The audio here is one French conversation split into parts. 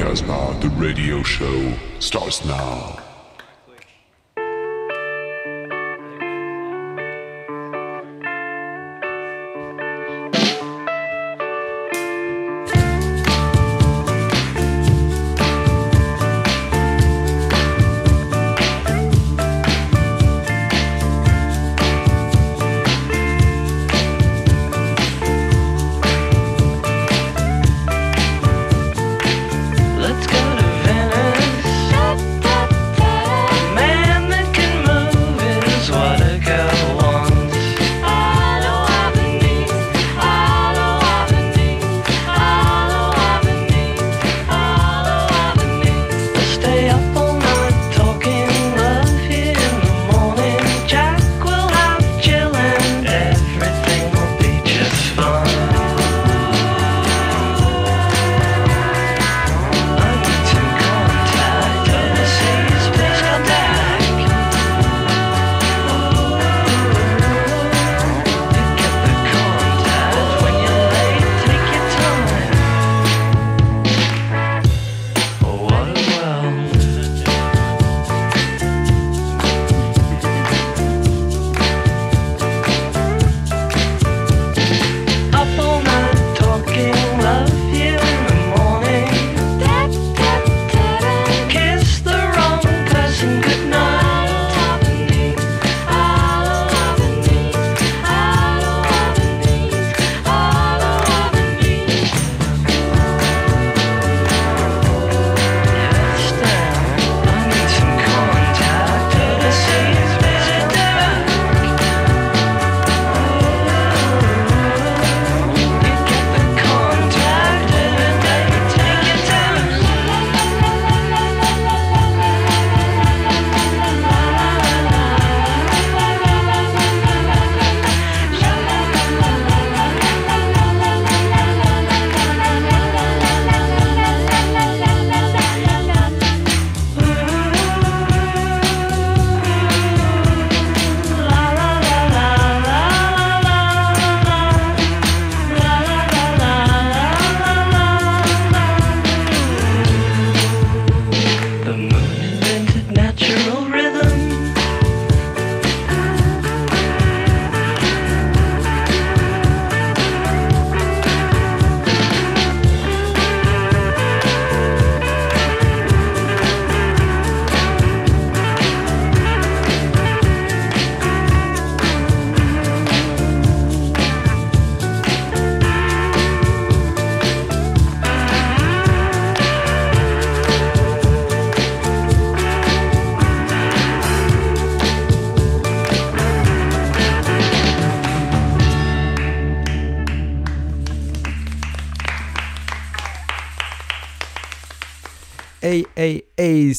Casbah, the radio show, starts now.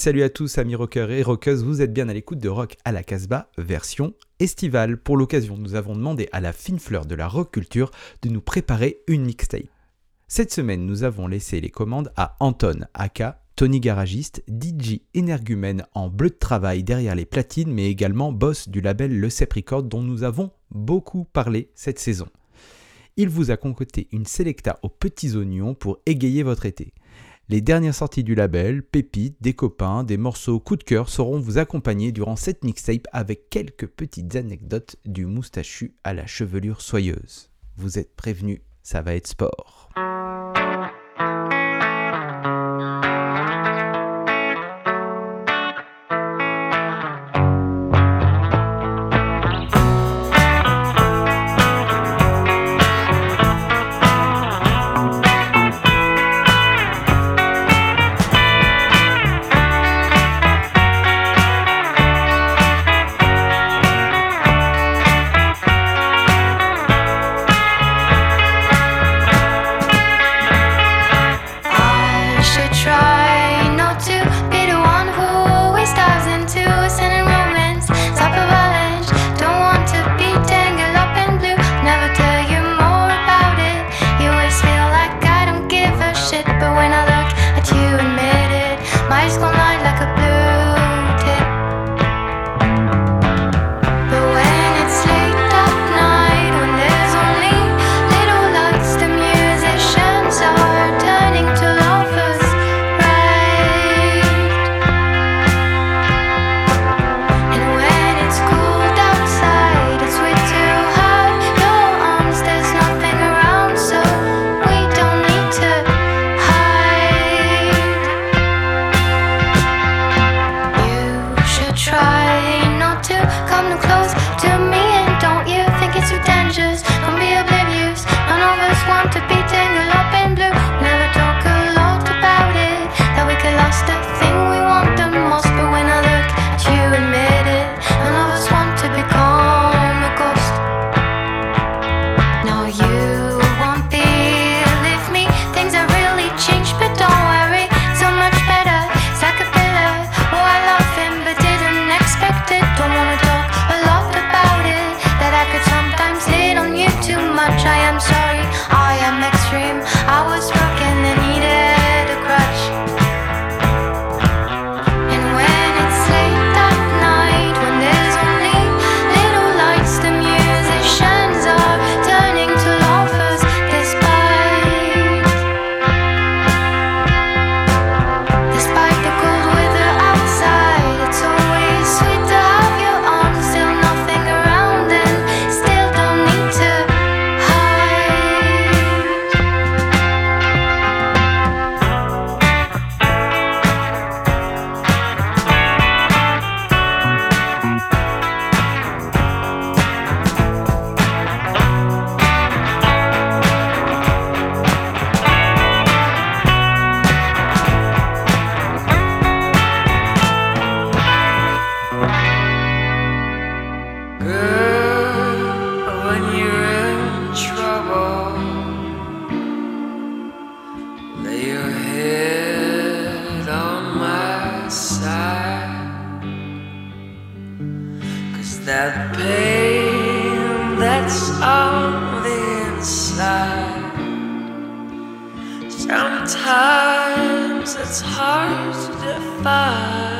Salut à tous amis rockers et rockeuses, vous êtes bien à l'écoute de Rock à la Casbah, version estivale. Pour l'occasion, nous avons demandé à la fine fleur de la rock culture de nous préparer une mixtape. Cette semaine, nous avons laissé les commandes à Anton, aka Tony Garagiste, DJ énergumène en bleu de travail derrière les platines, mais également boss du label Le Cep Record dont nous avons beaucoup parlé cette saison. Il vous a concocté une selecta aux petits oignons pour égayer votre été. Les dernières sorties du label, pépites, des copains, des morceaux coup de cœur sauront vous accompagner durant cette mixtape avec quelques petites anecdotes du moustachu à la chevelure soyeuse. Vous êtes prévenus, ça va être sport. Hard to define.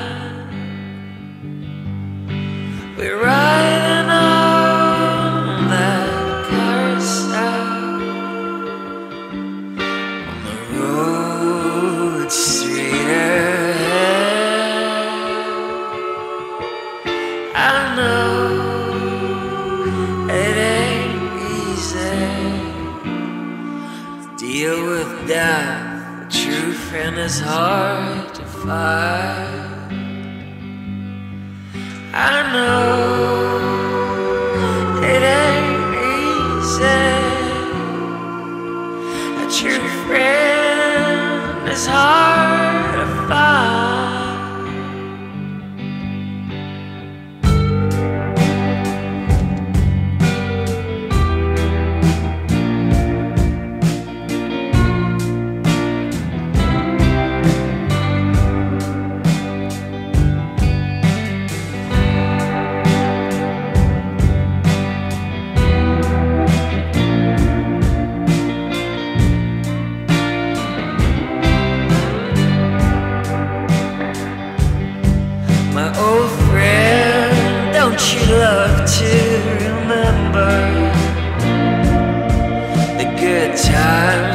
Love to remember the good times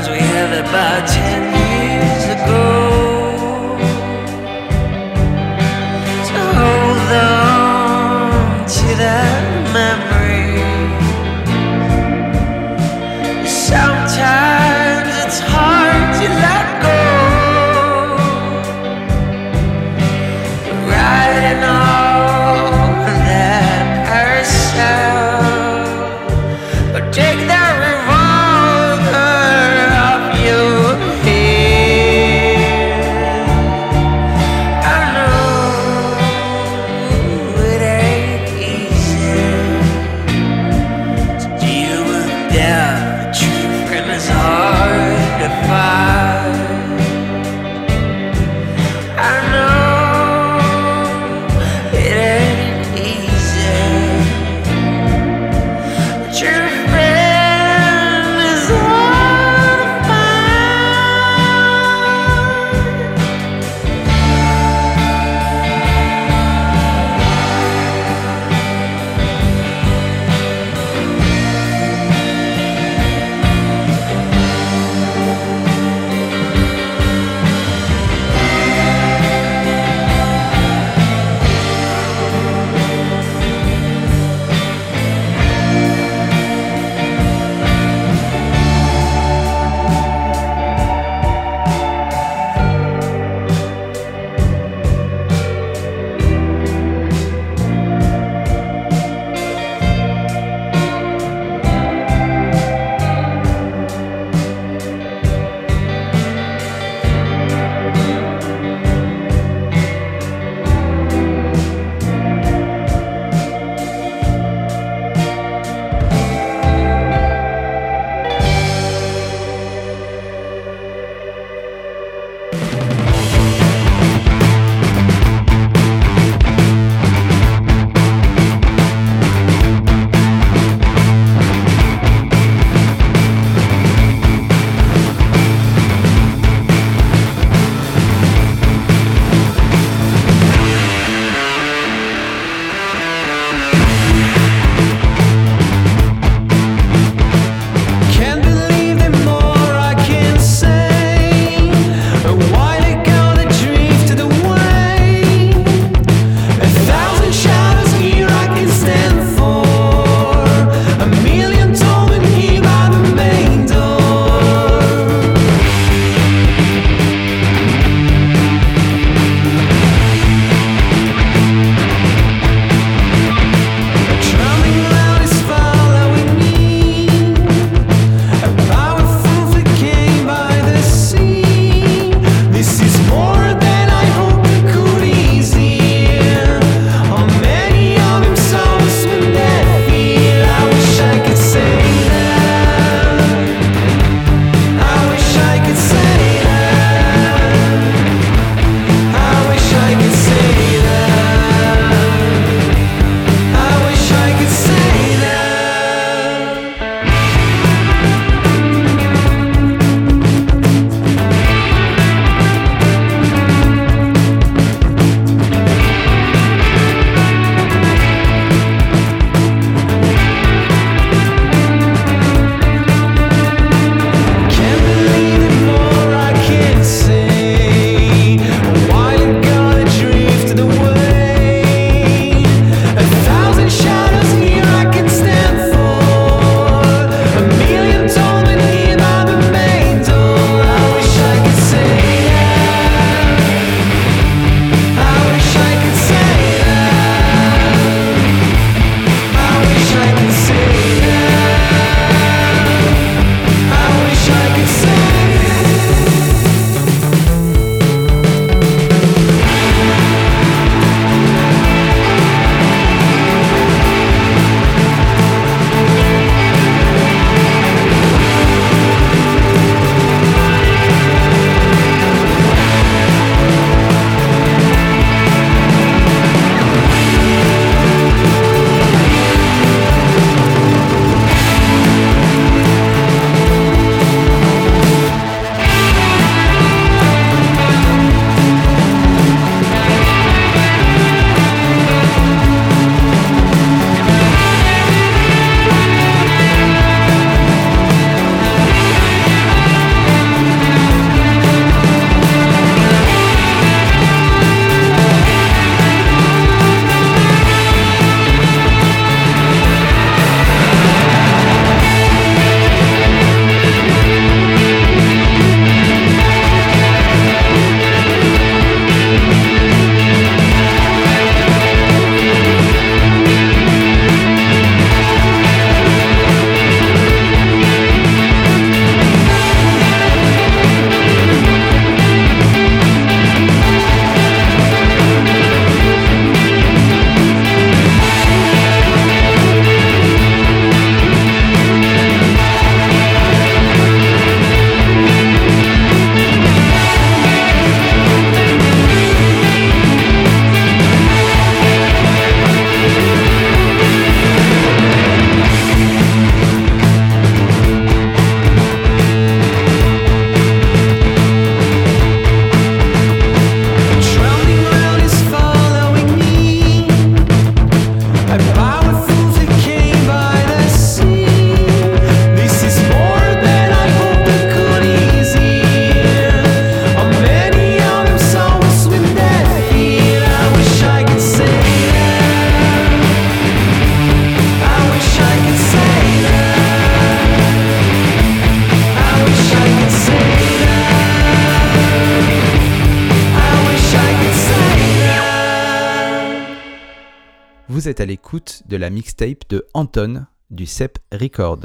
à l'écoute de la mixtape de Anton du CEP Record.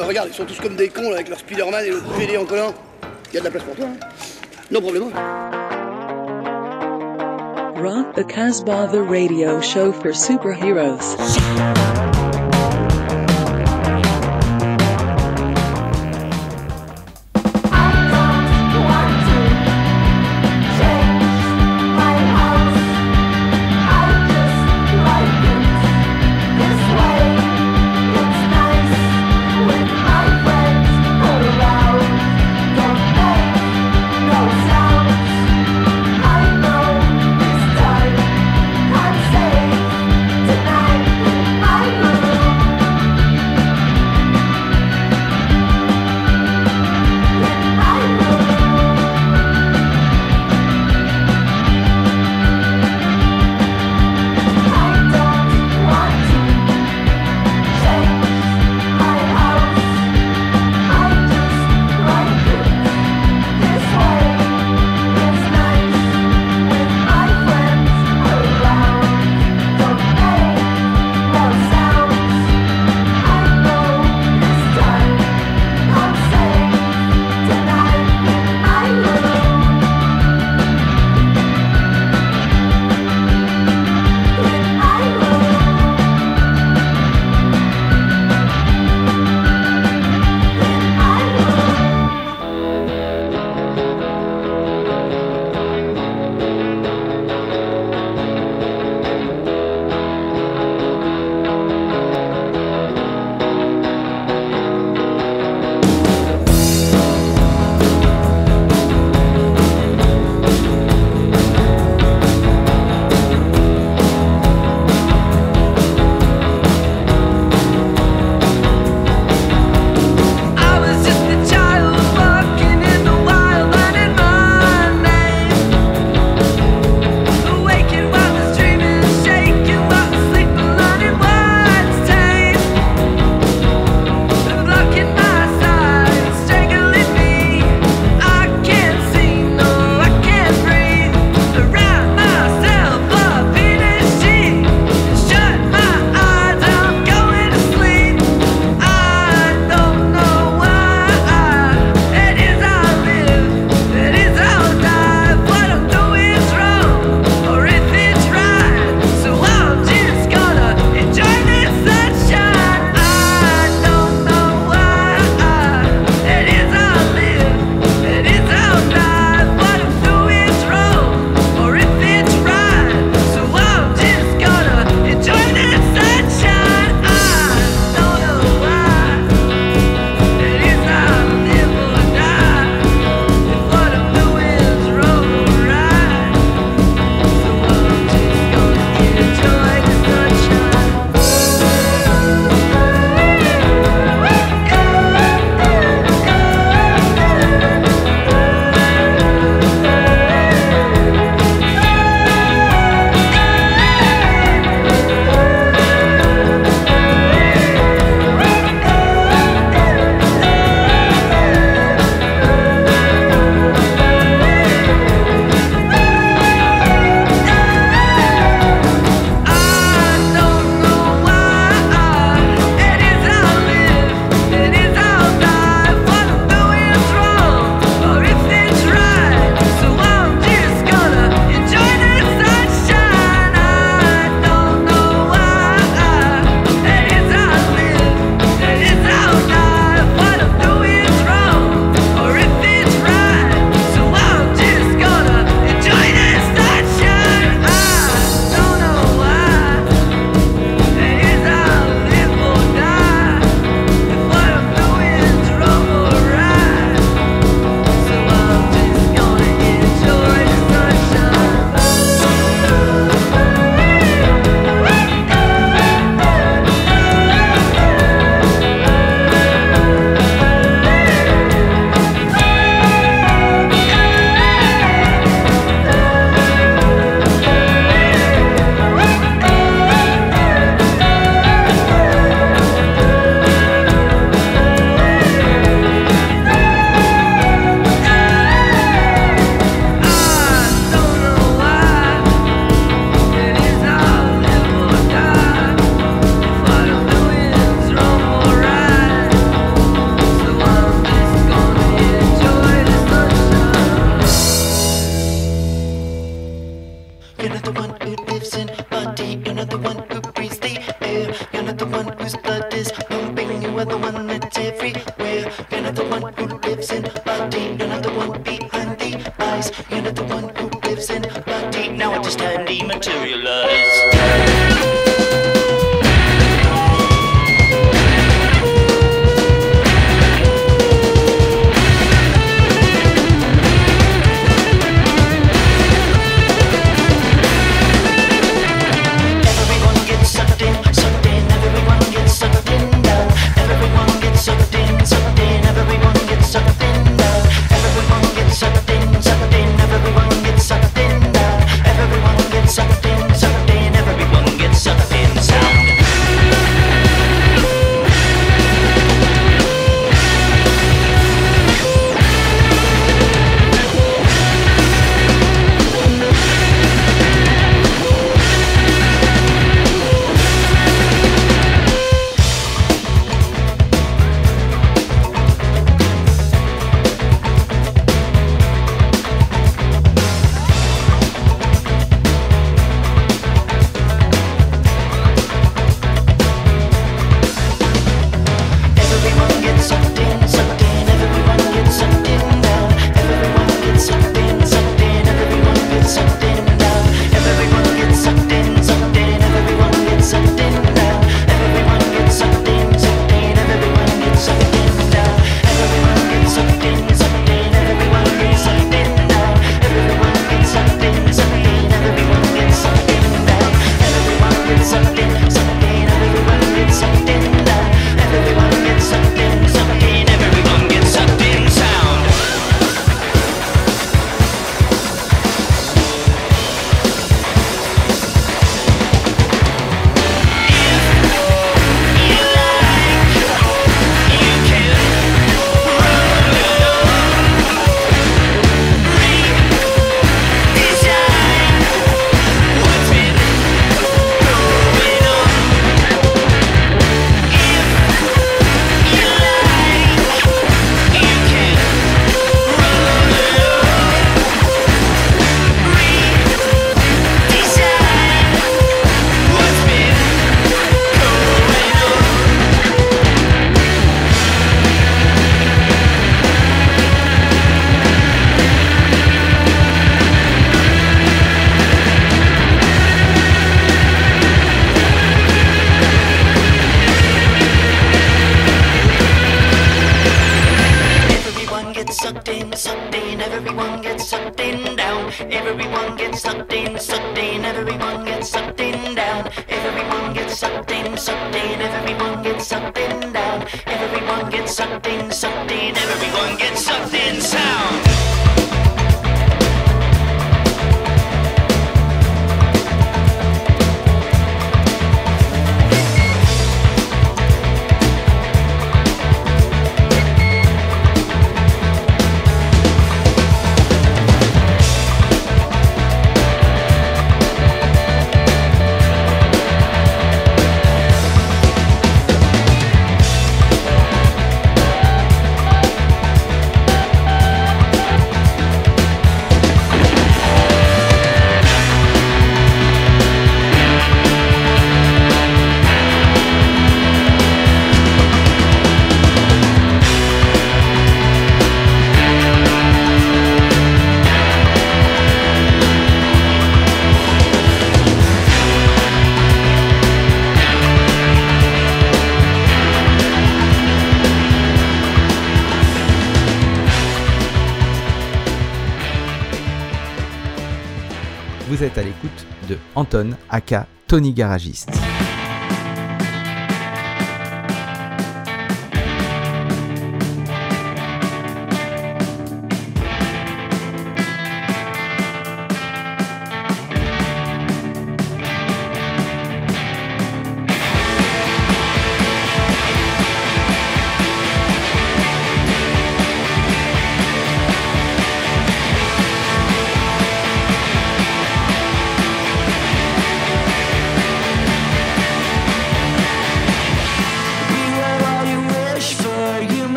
Regarde, ils sont tous comme des cons avec leur Spider-Man et le PD en collant. Il y a de la place pour toi. Hein. Non problème. Rock the Casbah, the radio show for superheroes. Aka Tony Garagiste.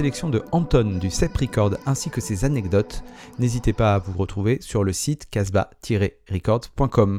sélection de Anton du CEP Record ainsi que ses anecdotes. N'hésitez pas à vous retrouver sur le site casbah-records.com.